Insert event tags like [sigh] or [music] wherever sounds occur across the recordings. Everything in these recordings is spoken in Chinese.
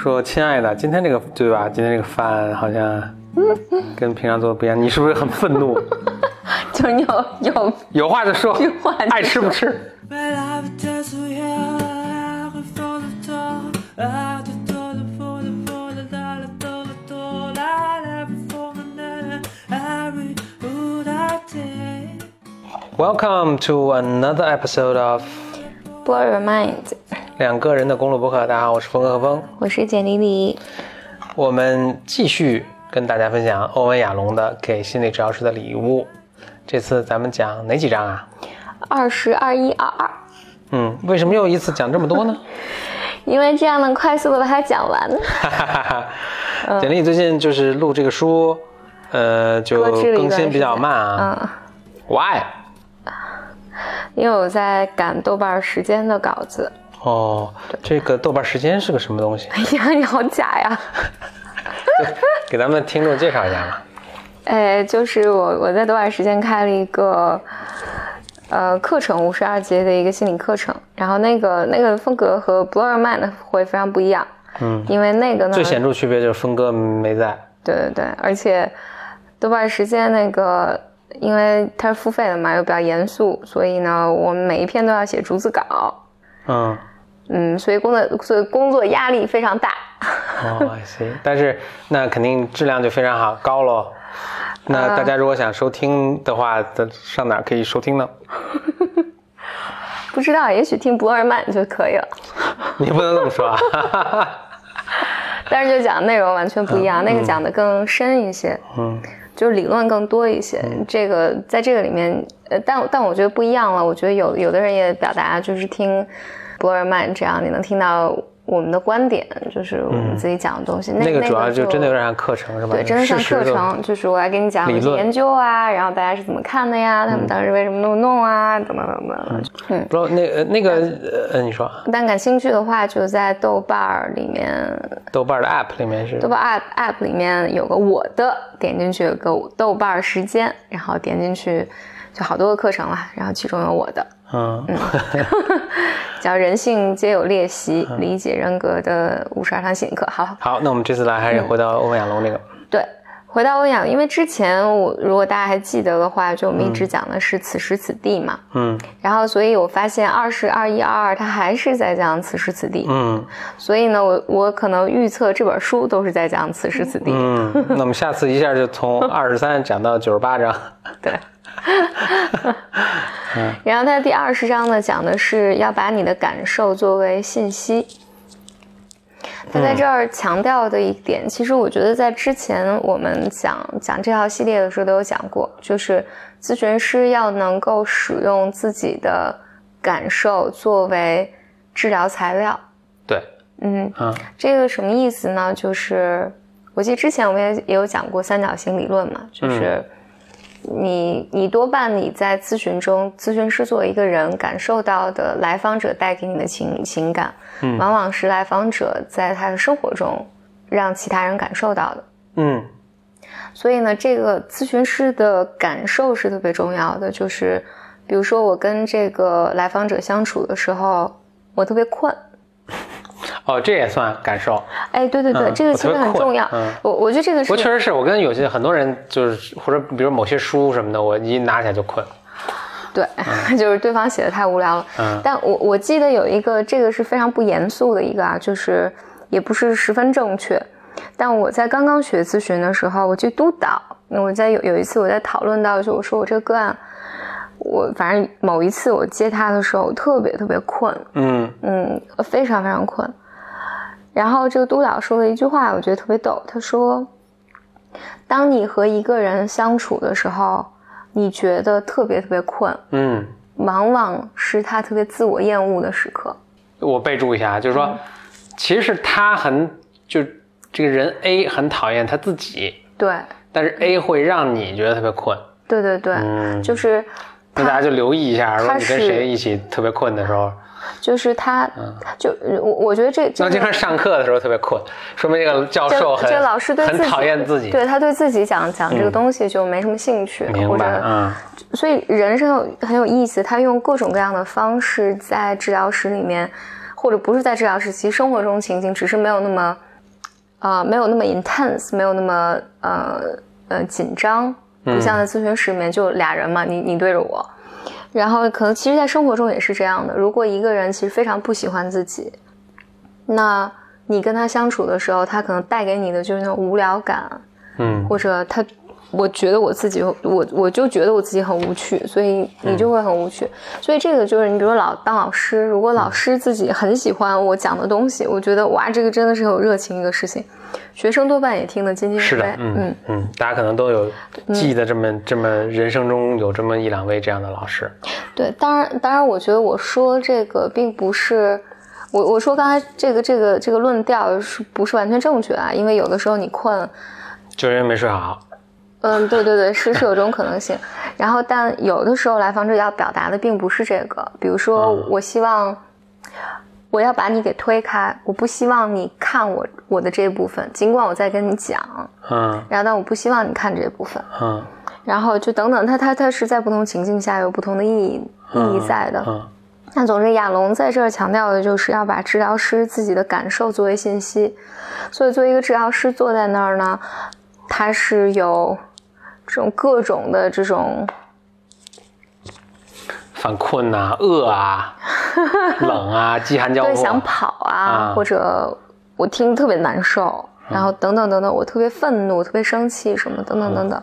说：“亲爱的，今天这个对吧？今天这个饭好像 [laughs] 跟平常做的不一样，你是不是很愤怒？” [laughs] 就是有有有话就说，有话爱吃不吃。Welcome to another episode of Blow Your Mind。两个人的公路博客。大家好，我是峰哥和峰，我是简丽丽，我们继续跟大家分享欧文亚龙的《给心理治疗师的礼物》。这次咱们讲哪几章啊？二十二一二二，嗯，为什么又一次讲这么多呢？[laughs] 因为这样能快速的把它讲完。哈哈哈哈！简历最近就是录这个书，呃，就更新比较慢啊。嗯，Why？因为我在赶豆瓣时间的稿子。哦，这个豆瓣时间是个什么东西？哎呀，你 [laughs] 好假呀！[laughs] 给咱们听众介绍一下嘛。哎，就是我我在豆瓣时间开了一个呃课程，五十二节的一个心理课程，然后那个那个风格和 Blow Your Mind 会非常不一样，嗯，因为那个呢，最显著区别就是峰哥没在。对对对，而且豆瓣时间那个，因为它是付费的嘛，又比较严肃，所以呢，我们每一篇都要写逐字稿，嗯，嗯，所以工作所以工作压力非常大。哦 see。但是那肯定质量就非常好，高喽。那大家如果想收听的话，在上哪儿可以收听呢？[laughs] 不知道，也许听 Blow Your Mind 就可以了，你不能这么说啊。[laughs] 但是就讲内容完全不一样，那个讲的更深一些，嗯就是理论更多一些。这个在这个里面，呃，但但我觉得不一样了。我觉得有有的人也表达，就是听 Blow Your Mind 这样，你能听到我们的观点，就是我们自己讲的东西。那个主要就真的有点。像课程是吧？对，真的像课程，就是我来给你讲研究啊，然后大家是怎么看的呀，他们当时为什么那么弄啊，等等等等。嗯，不知道那呃那个呃，你说但感兴趣的话，就在豆瓣儿里面，豆瓣的 App 里面是豆瓣 App App 里面有个我的，点进去有个豆瓣儿时间，然后点进去就好多个课程了，然后其中有我的，嗯。[laughs] 叫《人性皆有裂隙：嗯。理解人格的五十二堂心理课》。好，好，那我们这次来还是回到欧文亚龙那个。对，回到欧阳，因为之前我如果大家还记得的话，就我们一直讲的是此时此地嘛，嗯。然后所以我发现二十二一二二他还是在讲此时此地，嗯。所以呢，我我可能预测这本书都是在讲此时此地，嗯，那我们下次一下就从二十三讲到九十八章。[laughs] 对。[laughs] 然后它第二十章呢，讲的是要把你的感受作为信息。他在这儿强调的一点，其实我觉得在之前我们讲讲这套系列的时候都有讲过，就是咨询师要能够使用自己的感受作为治疗材料。对，嗯，嗯这个什么意思呢？就是我记得之前我们也也有讲过三角形理论嘛，就是你你多半你在咨询中，咨询师作为一个人感受到的来访者带给你的情情感，嗯往往是来访者在他的生活中让其他人感受到的。嗯所以呢，这个咨询师的感受是特别重要的。就是比如说我跟这个来访者相处的时候，我特别困。哦，这也算感受。哎，对对对，嗯这个其实很重要。嗯我我觉得这个是我确实是我跟有些很多人就是或者比如某些书什么的，我一拿起来就困。对，[laughs] 就是对方写的太无聊了。嗯但我我记得有一个，这个是非常不严肃的一个啊，就是也不是十分正确。但我在刚刚学咨询的时候，我去督导，我在有有一次我在讨论到，就我说我这个个案，我反正某一次我接他的时候，我特别特别困，嗯嗯，非常非常困。然后这个督导说了一句话，我觉得特别逗。他说：“当你和一个人相处的时候，你觉得特别特别困，嗯，往往是他特别自我厌恶的时刻。我备注一下，就是说，其实他很就这个人 A 很讨厌他自己，对，但是 A 会让你觉得特别困。对对对，嗯就是那大家就留意一下，如果你跟谁一起特别困的时候，就是他，就我我觉得这这个那经常上课的时候特别困，说明这个教授很这老师对自己很讨厌自己。对他对自己讲讲这个东西就没什么兴趣，或者嗯。所以人是很有很有意思，他用各种各样的方式在治疗室里面，或者不是在治疗室，其实生活中情景只是没有那么呃没有那么 intense，没有那么呃呃紧张，不像在咨询室里面就俩人嘛，你你对着我，然后可能其实，在生活中也是这样的。如果一个人其实非常不喜欢自己，那你跟他相处的时候，他可能带给你的就是那种无聊感，嗯或者他，我觉得我自己，我我就觉得我自己很无趣，所以你就会很无趣。所以这个就是你比如说老当老师，如果老师自己很喜欢我讲的东西，我觉得哇，这个真的是很有热情一个事情，学生多半也听得津津有是的味。，嗯嗯，大家可能都有记得这么这么人生中有这么一两位这样的老师。对，当然，当然，我觉得我说这个并不是，我我说刚才这个这个这个论调是不是完全正确啊？因为有的时候你困，就是因为没睡好。嗯，对对对，是是有这种可能性。然后，但有的时候来访者要表达的并不是这个，比如说，嗯我希望我要把你给推开，我不希望你看我我的这一部分，尽管我在跟你讲，嗯然后但我不希望你看这部分。嗯然后就等等，他他他是在不同情境下有不同的意义意义在的。嗯那总之，亚龙在这儿强调的就是要把治疗师自己的感受作为信息，所以作为一个治疗师坐在那儿呢，他是有这种各种的这种犯困呐、饿啊、[laughs] 冷啊、饥寒交对迫。想跑啊，啊或者我听特别难受，然后等等等等，我特别愤怒、特别生气什么等等等等。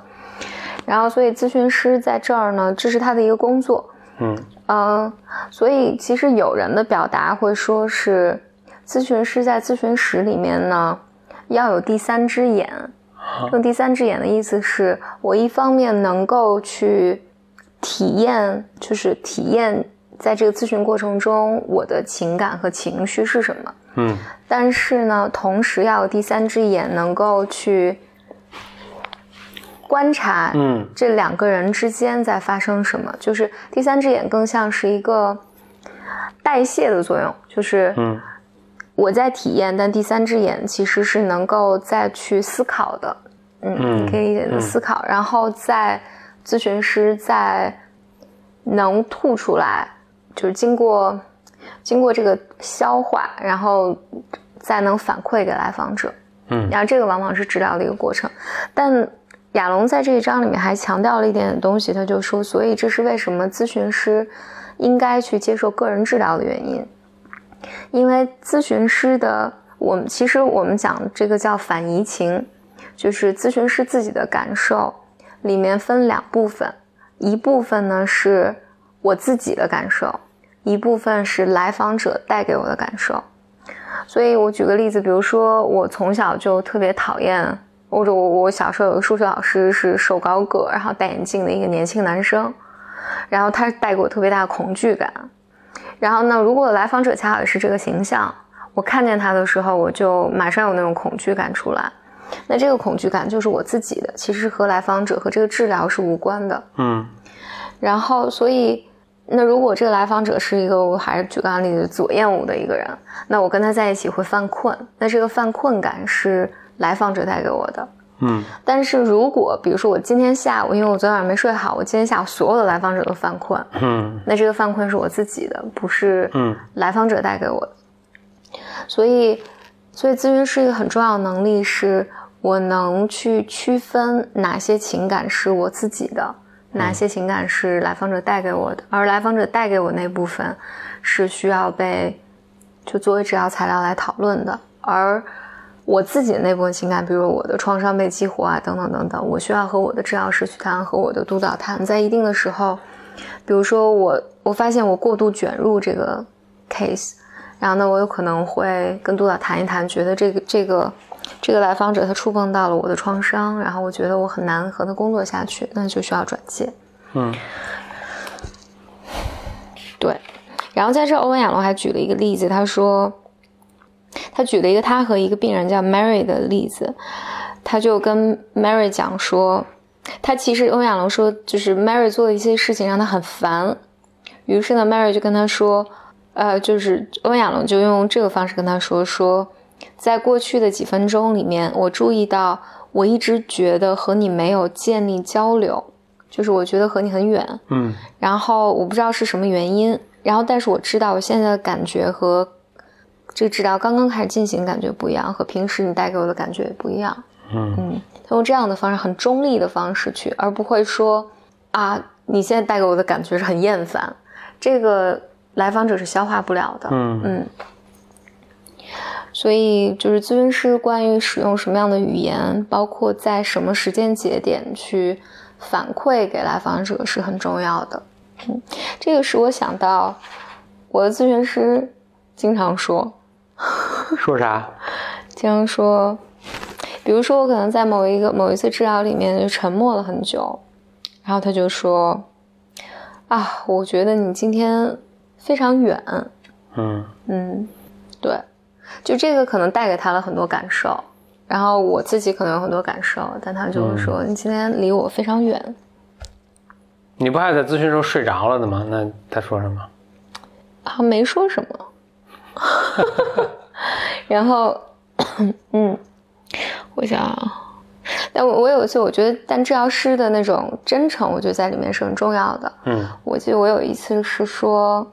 然后，所以咨询师在这儿呢，这是他的一个工作。嗯嗯，所以其实有人的表达会说是，咨询师在咨询室里面呢，要有第三只眼。用第三只眼的意思是我一方面能够去体验，就是体验在这个咨询过程中我的情感和情绪是什么，嗯。但是呢，同时要有第三只眼能够去观察，嗯。这两个人之间在发生什么，就是第三只眼更像是一个代谢的作用，就是嗯我在体验，但第三只眼其实是能够再去思考的，嗯，可以嗯思考，然后在咨询师在能吐出来，就是经过经过这个消化，然后再能反馈给来访者，嗯然后这个往往是治疗的一个过程。但亚龙在这一章里面还强调了一点东西，他就说，所以这是为什么咨询师应该去接受个人治疗的原因，因为咨询师的我们其实我们讲这个叫反移情，就是咨询师自己的感受里面分两部分，一部分呢是我自己的感受，一部分是来访者带给我的感受。所以我举个例子，比如说我从小就特别讨厌，或者我我小时候有个数学老师是瘦高个，然后戴眼镜的一个年轻男生，然后他带给我特别大的恐惧感。然后呢，如果来访者恰好也是这个形象，我看见他的时候，我就马上有那种恐惧感出来。那这个恐惧感就是我自己的，其实和来访者和这个治疗是无关的。嗯然后，所以，那如果这个来访者是一个，我还是举个案例子，左厌恶的一个人，那我跟他在一起会犯困，那这个犯困感是来访者带给我的。嗯。但是如果比如说我今天下午，因为我昨天晚上没睡好，我今天下午所有的来访者都犯困，嗯。那这个犯困是我自己的，不是嗯。来访者带给我的。所以，所以咨询师一个很重要的能力是，我能去区分哪些情感是我自己的，哪些情感是来访者带给我的，而来访者带给我那部分是需要被就作为治疗材料来讨论的，而我自己的那部分情感，比如我的创伤被激活啊，等等等等，我需要和我的治疗师去谈，和我的督导谈，在一定的时候，比如说我我发现我过度卷入这个 case，然后呢，我有可能会跟督导谈一谈，觉得这个这个这个来访者他触碰到了我的创伤，然后我觉得我很难和他工作下去，那就需要转介。嗯。对，然后在这，欧文亚龙还举了一个例子，他说，他举了一个他和一个病人叫 Mary 的例子，他就跟 Mary 讲说，他其实欧亚龙说，就是 Mary 做的一些事情让他很烦，于是呢，Mary 就跟他说，呃，就是欧亚龙就用这个方式跟他说，说，在过去的几分钟里面，我注意到，我一直觉得和你没有建立交流，就是我觉得和你很远，嗯。然后我不知道是什么原因，然后但是我知道我现在的感觉和这个治疗刚刚开始进行，感觉不一样，和平时你带给我的感觉也不一样。嗯嗯，他用这样的方式，很中立的方式去，而不会说啊，你现在带给我的感觉是很厌烦，这个来访者是消化不了的。嗯嗯，所以就是咨询师关于使用什么样的语言，包括在什么时间节点去反馈给来访者是很重要的。嗯，这个使我想到我的咨询师经常说，[laughs] 说啥？经常说，比如说我可能在某一个某一次治疗里面就沉默了很久，然后他就说，啊，我觉得你今天非常远，嗯嗯，对，就这个可能带给他了很多感受，然后我自己可能有很多感受，但他就会说、你今天离我非常远，你不还在咨询时候睡着了的吗？那他说什么？他没说什么，[laughs] 然后，[coughs] 嗯，我想啊，但我我有一次我觉得，但治疗师的那种真诚，我觉得在里面是很重要的。嗯我记得我有一次是说，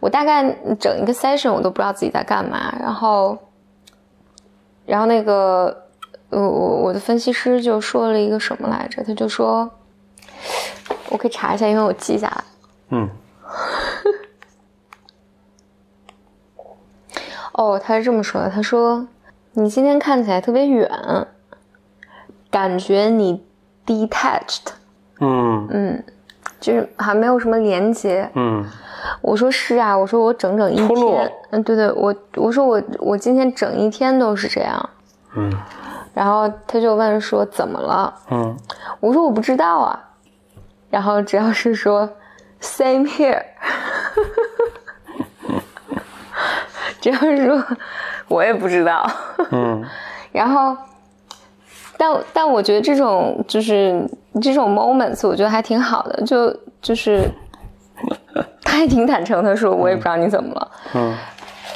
我大概整一个 session 我都不知道自己在干嘛，然后，然后那个呃我我的分析师就说了一个什么来着？他就说，我可以查一下，因为我记下来。嗯哦，他是这么说的，他说你今天看起来特别远，感觉你 detached，嗯嗯，就是还没有什么连接。嗯我说是啊，我说我整整一天，嗯，对对，我我说我我今天整一天都是这样。嗯然后他就问说怎么了？嗯我说我不知道啊。然后只要是说 same here，只要是说我也不知道。嗯 [laughs] 然后，但但我觉得这种就是这种 moments，我觉得还挺好的，就就是他还挺坦诚的说，我也不知道你怎么了，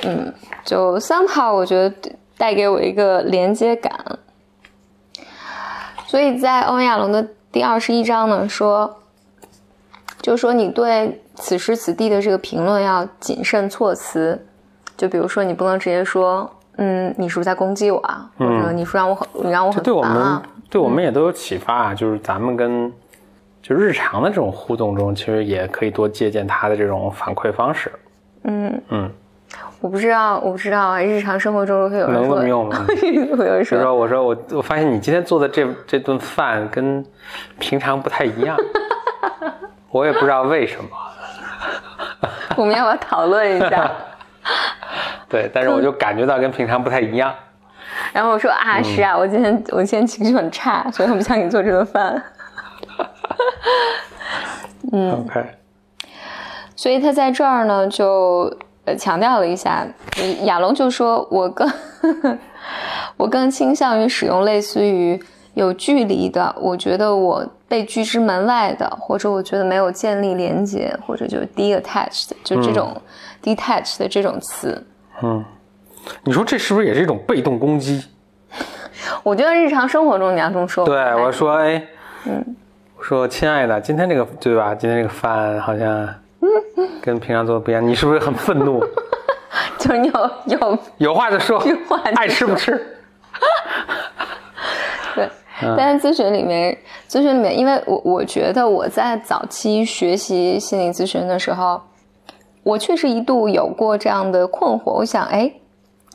嗯就 somehow 我觉得带给我一个连接感。所以在欧文亚龙的第二十一章呢说，就说你对此时此地的这个评论要谨慎措辞，就比如说你不能直接说，嗯，你是不是在攻击我啊？或者你说让我很你让我这很对我们烦啊？对我们也都有启发啊，就是咱们跟就日常的这种互动中，其实也可以多借鉴他的这种反馈方式。嗯，嗯，我不知道，我不知道啊，日常生活中会有人能这说，么用吗？[laughs] 会有人就说，说我说我我发现你今天做的这这顿饭跟平常不太一样，[laughs] 我也不知道为什么。我们要不要讨论一下？对，但是我就感觉到跟平常不太一样。然后我说啊，嗯是啊，我今天我今天情绪很差，所以我不想给你做这顿饭。嗯 [laughs] OK，所以他在这儿呢，就呃强调了一下，呃亚龙就说我更 [laughs] 我更倾向于使用类似于有距离的，我觉得我被拒之门外的，或者我觉得没有建立连接，或者就是 de-attached，就这种 detached 的这种词。嗯，你说这是不是也是一种被动攻击？[laughs] 我觉得日常生活中你要这么说，对，我说，哎，我说亲爱的，今天这个对吧？今天这个饭好像跟平常做的不一样，你是不是很愤怒？[laughs] 就是你有有 [laughs] 有话就说有话就，爱吃不吃？对，但是咨询里面，咨询里面，因为我我觉得我在早期学习心理咨询的时候，我确实一度有过这样的困惑。我想，哎，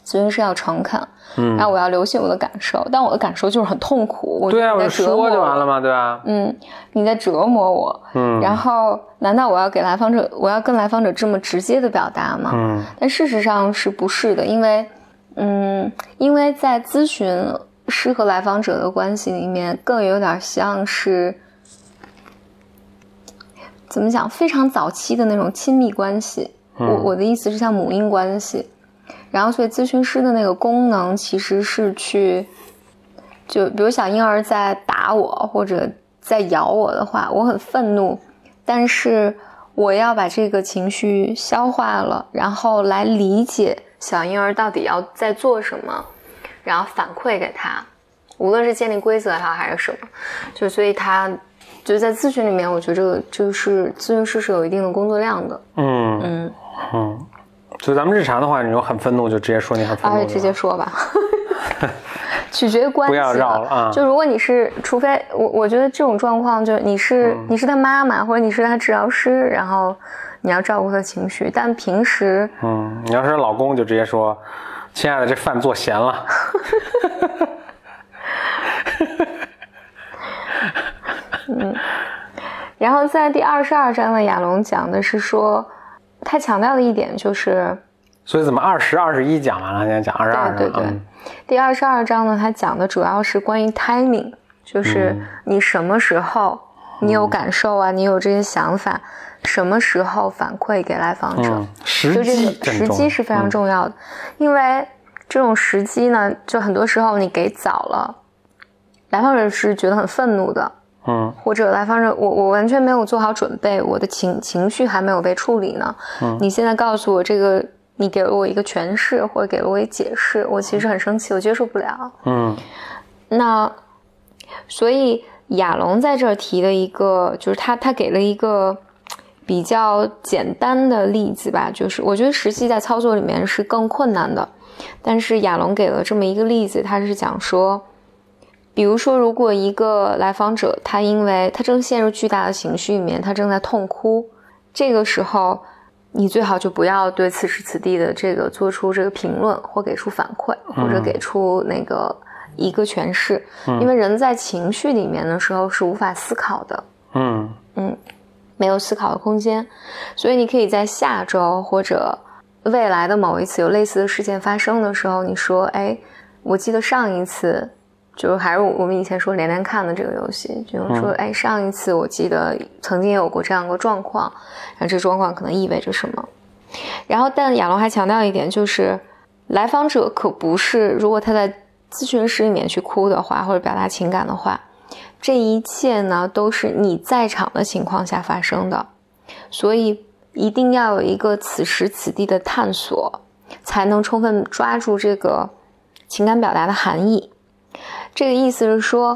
咨询师要诚恳，嗯，然后我要留心我的感受，但我的感受就是很痛苦。我对啊，我折磨就完了嘛，对吧？嗯，你在折磨我，嗯然后难道我要给来访者，我要跟来访者这么直接的表达吗？嗯但事实上是不是的？因为，嗯，因为在咨询师和来访者的关系里面，更有点像是怎么讲，非常早期的那种亲密关系。我我的意思是像母婴关系，然后所以咨询师的那个功能其实是去，就比如小婴儿在打我或者在咬我的话，我很愤怒，但是我要把这个情绪消化了，然后来理解小婴儿到底要在做什么，然后反馈给他，无论是建立规则也好还是什么，就所以他就在咨询里面，我觉得这个就是咨询师是有一定的工作量的，嗯。嗯。嗯，就咱们日常的话，你有很愤怒就直接说你很愤怒，哎，直接说吧，[laughs] 取决于关系，不要绕了啊。就如果你是，除非我我觉得这种状况，就是你是、嗯你是他妈妈，或者你是他治疗师，然后你要照顾他情绪，但平时嗯，你要是老公就直接说，亲爱的，这饭做咸了。[laughs] 然后在第二十二章的亚龙讲的是说，他强调的一点就是，所以怎么二十二十一讲完了，现在讲二十二对对对嗯。第二十二章呢，他讲的主要是关于 timing，就是嗯。你什么时候你有感受啊，你有这些想法，什么时候反馈给来访者，嗯，时就这机个时机是非常重要的，因为这种时机呢，就很多时候你给早了，来访者是觉得很愤怒的，嗯或者来访者我我完全没有做好准备，我的情情绪还没有被处理呢。嗯你现在告诉我这个，你给了我一个诠释或者给了我一个解释，我其实很生气，我接受不了。嗯那所以亚龙在这儿提的一个，就是他他给了一个比较简单的例子吧，就是我觉得实际在操作里面是更困难的，但是亚龙给了这么一个例子，他是讲说，比如说如果一个来访者他因为他正陷入巨大的情绪里面，他正在痛哭，这个时候。你最好就不要对此时此地的这个做出这个评论，或给出反馈，或者给出那个一个诠释，因为人在情绪里面的时候是无法思考的，嗯没有思考的空间，所以你可以在下周或者未来的某一次有类似的事件发生的时候，你说：“哎，我记得上一次，就是还是我们以前说连连看的这个游戏，就是说，哎，上一次我记得曾经有过这样一个状况，然后这状况可能意味着什么。”然后，但亚龙还强调一点，就是来访者可不是，如果他在咨询室里面去哭的话，或者表达情感的话，这一切呢都是你在场的情况下发生的，所以一定要有一个此时此地的探索，才能充分抓住这个情感表达的含义。这个意思是说，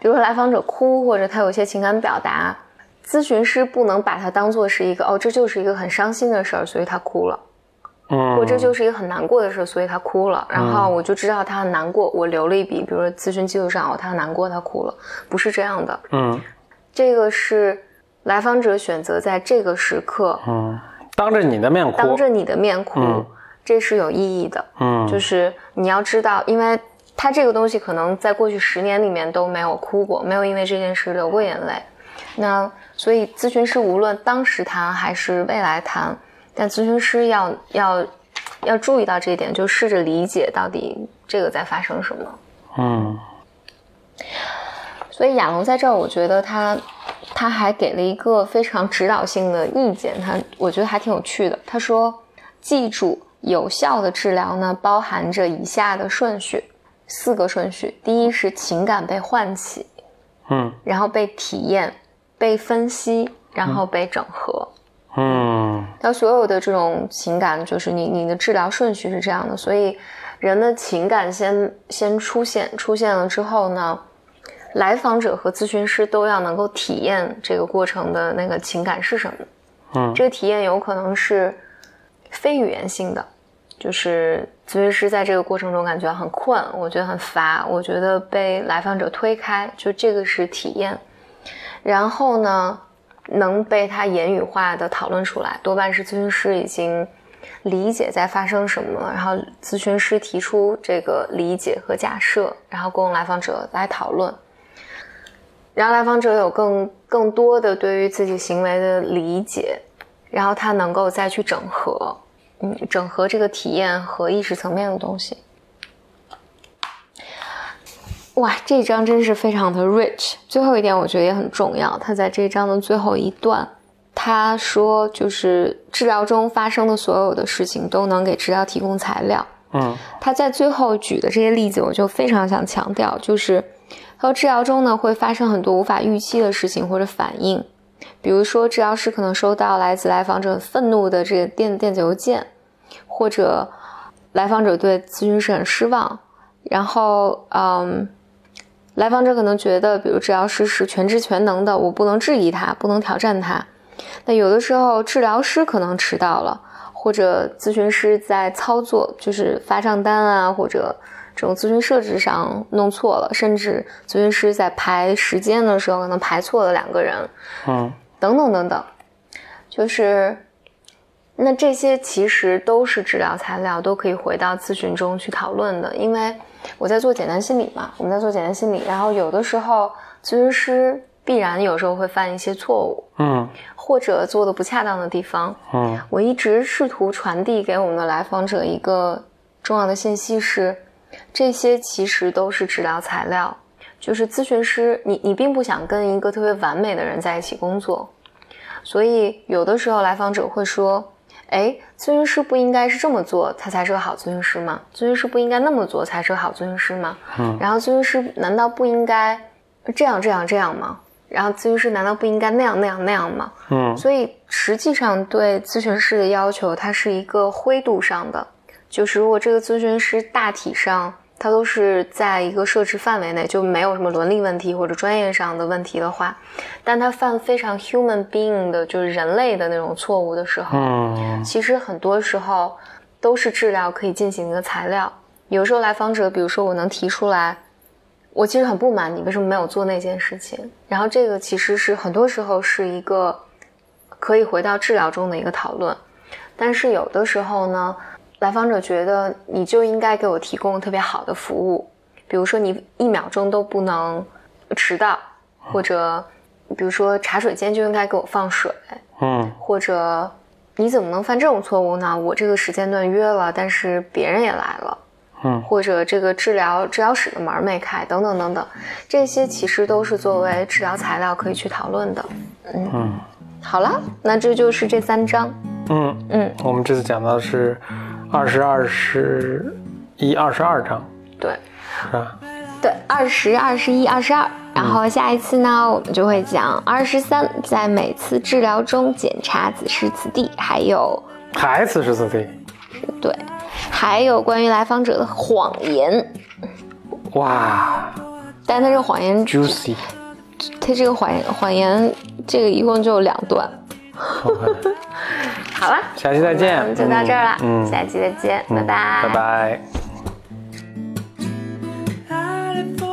比如说来访者哭，或者他有一些情感表达，咨询师不能把它当做是一个哦，这就是一个很伤心的事儿，所以他哭了。嗯，或者这就是一个很难过的事，所以他哭了。然后我就知道他很难过，我留了一笔，比如说咨询记录上，哦，他很难过，他哭了，不是这样的。嗯这个是来访者选择在这个时刻嗯，当着你的面哭，当着你的面哭，嗯这是有意义的。嗯就是你要知道，因为他这个东西可能在过去十年里面都没有哭过，没有因为这件事流过眼泪。那所以咨询师无论当时谈还是未来谈，但咨询师要要要注意到这一点，就试着理解到底这个在发生什么。嗯所以亚龙在这儿，我觉得他他还给了一个非常指导性的意见，他我觉得还挺有趣的。他说：“记住，有效的治疗呢，包含着以下的顺序，四个顺序。第一是情感被唤起，嗯然后被体验、被分析，然后被整合。嗯那所有的这种情感，就是你你的治疗顺序是这样的，所以人的情感先先出现，出现了之后呢，来访者和咨询师都要能够体验这个过程的那个情感是什么。嗯这个体验有可能是非语言性的，就是咨询师在这个过程中感觉很困，我觉得很乏，我觉得被来访者推开，就这个是体验。然后呢，能被他言语化的讨论出来，多半是咨询师已经理解在发生什么了，然后咨询师提出这个理解和假设，然后供来访者来讨论。然后来访者有更更多的对于自己行为的理解，然后他能够再去整合，嗯，整合这个体验和意识层面的东西。哇，这章真是非常的 rich。最后一点我觉得也很重要，他在这章的最后一段，他说就是治疗中发生的所有的事情都能给治疗提供材料。嗯他在最后举的这些例子，我就非常想强调，就是他说治疗中呢会发生很多无法预期的事情或者反应，比如说治疗师可能收到来自来访者愤怒的这个电电子邮件，或者来访者对咨询师很失望，然后嗯，来访者可能觉得，比如治疗师是全知全能的，我不能质疑他，不能挑战他。那有的时候治疗师可能迟到了。或者咨询师在操作，就是发账单啊，或者这种咨询设置上弄错了，甚至咨询师在排时间的时候可能排错了两个人，嗯等等等等，就是那这些其实都是治疗材料，都可以回到咨询中去讨论的。因为我在做简单心理嘛，我们在做简单心理，然后有的时候咨询师必然有时候会犯一些错误，嗯或者做的不恰当的地方。嗯我一直试图传递给我们的来访者一个重要的信息是，这些其实都是治疗材料。就是咨询师，你你并不想跟一个特别完美的人在一起工作，所以有的时候来访者会说：“哎，咨询师不应该是这么做，他才是个好咨询师吗？咨询师不应该那么做才是个好咨询师吗？嗯然后咨询师难道不应该这样这样这样吗？然后咨询师难道不应该那样那样那样吗？嗯所以实际上对咨询师的要求，它是一个灰度上的，就是如果这个咨询师大体上他都是在一个设置范围内，就没有什么伦理问题或者专业上的问题的话，但他犯非常 human being 的，就是人类的那种错误的时候，嗯。其实很多时候都是治疗可以进行的材料。有时候来访者，比如说我能提出来，我其实很不满你为什么没有做那件事情，然后这个其实是很多时候是一个可以回到治疗中的一个讨论，但是有的时候呢，来访者觉得你就应该给我提供特别好的服务，比如说你一秒钟都不能迟到，或者比如说茶水间就应该给我放水，嗯或者你怎么能犯这种错误呢？我这个时间段约了，但是别人也来了，嗯或者这个治疗治疗室的门儿没开，等等等等，这些其实都是作为治疗材料可以去讨论的。嗯，嗯好了，那这就是这三章。嗯，嗯，我们这次讲到的是二十二、十一、二十二章，对是吧？对，二十二、十一、二十二。然后下一次呢，我们就会讲二十三，在每次治疗中检查此时此地，还有还此时此地，对，还有关于来访者的谎言。哇但他这个谎言，juicy，它这个谎言谎言，这个一共就有两段。OK，好了，[laughs] 下期再见，我们就到这儿了，嗯，下期再见，嗯拜。拜，拜。拜。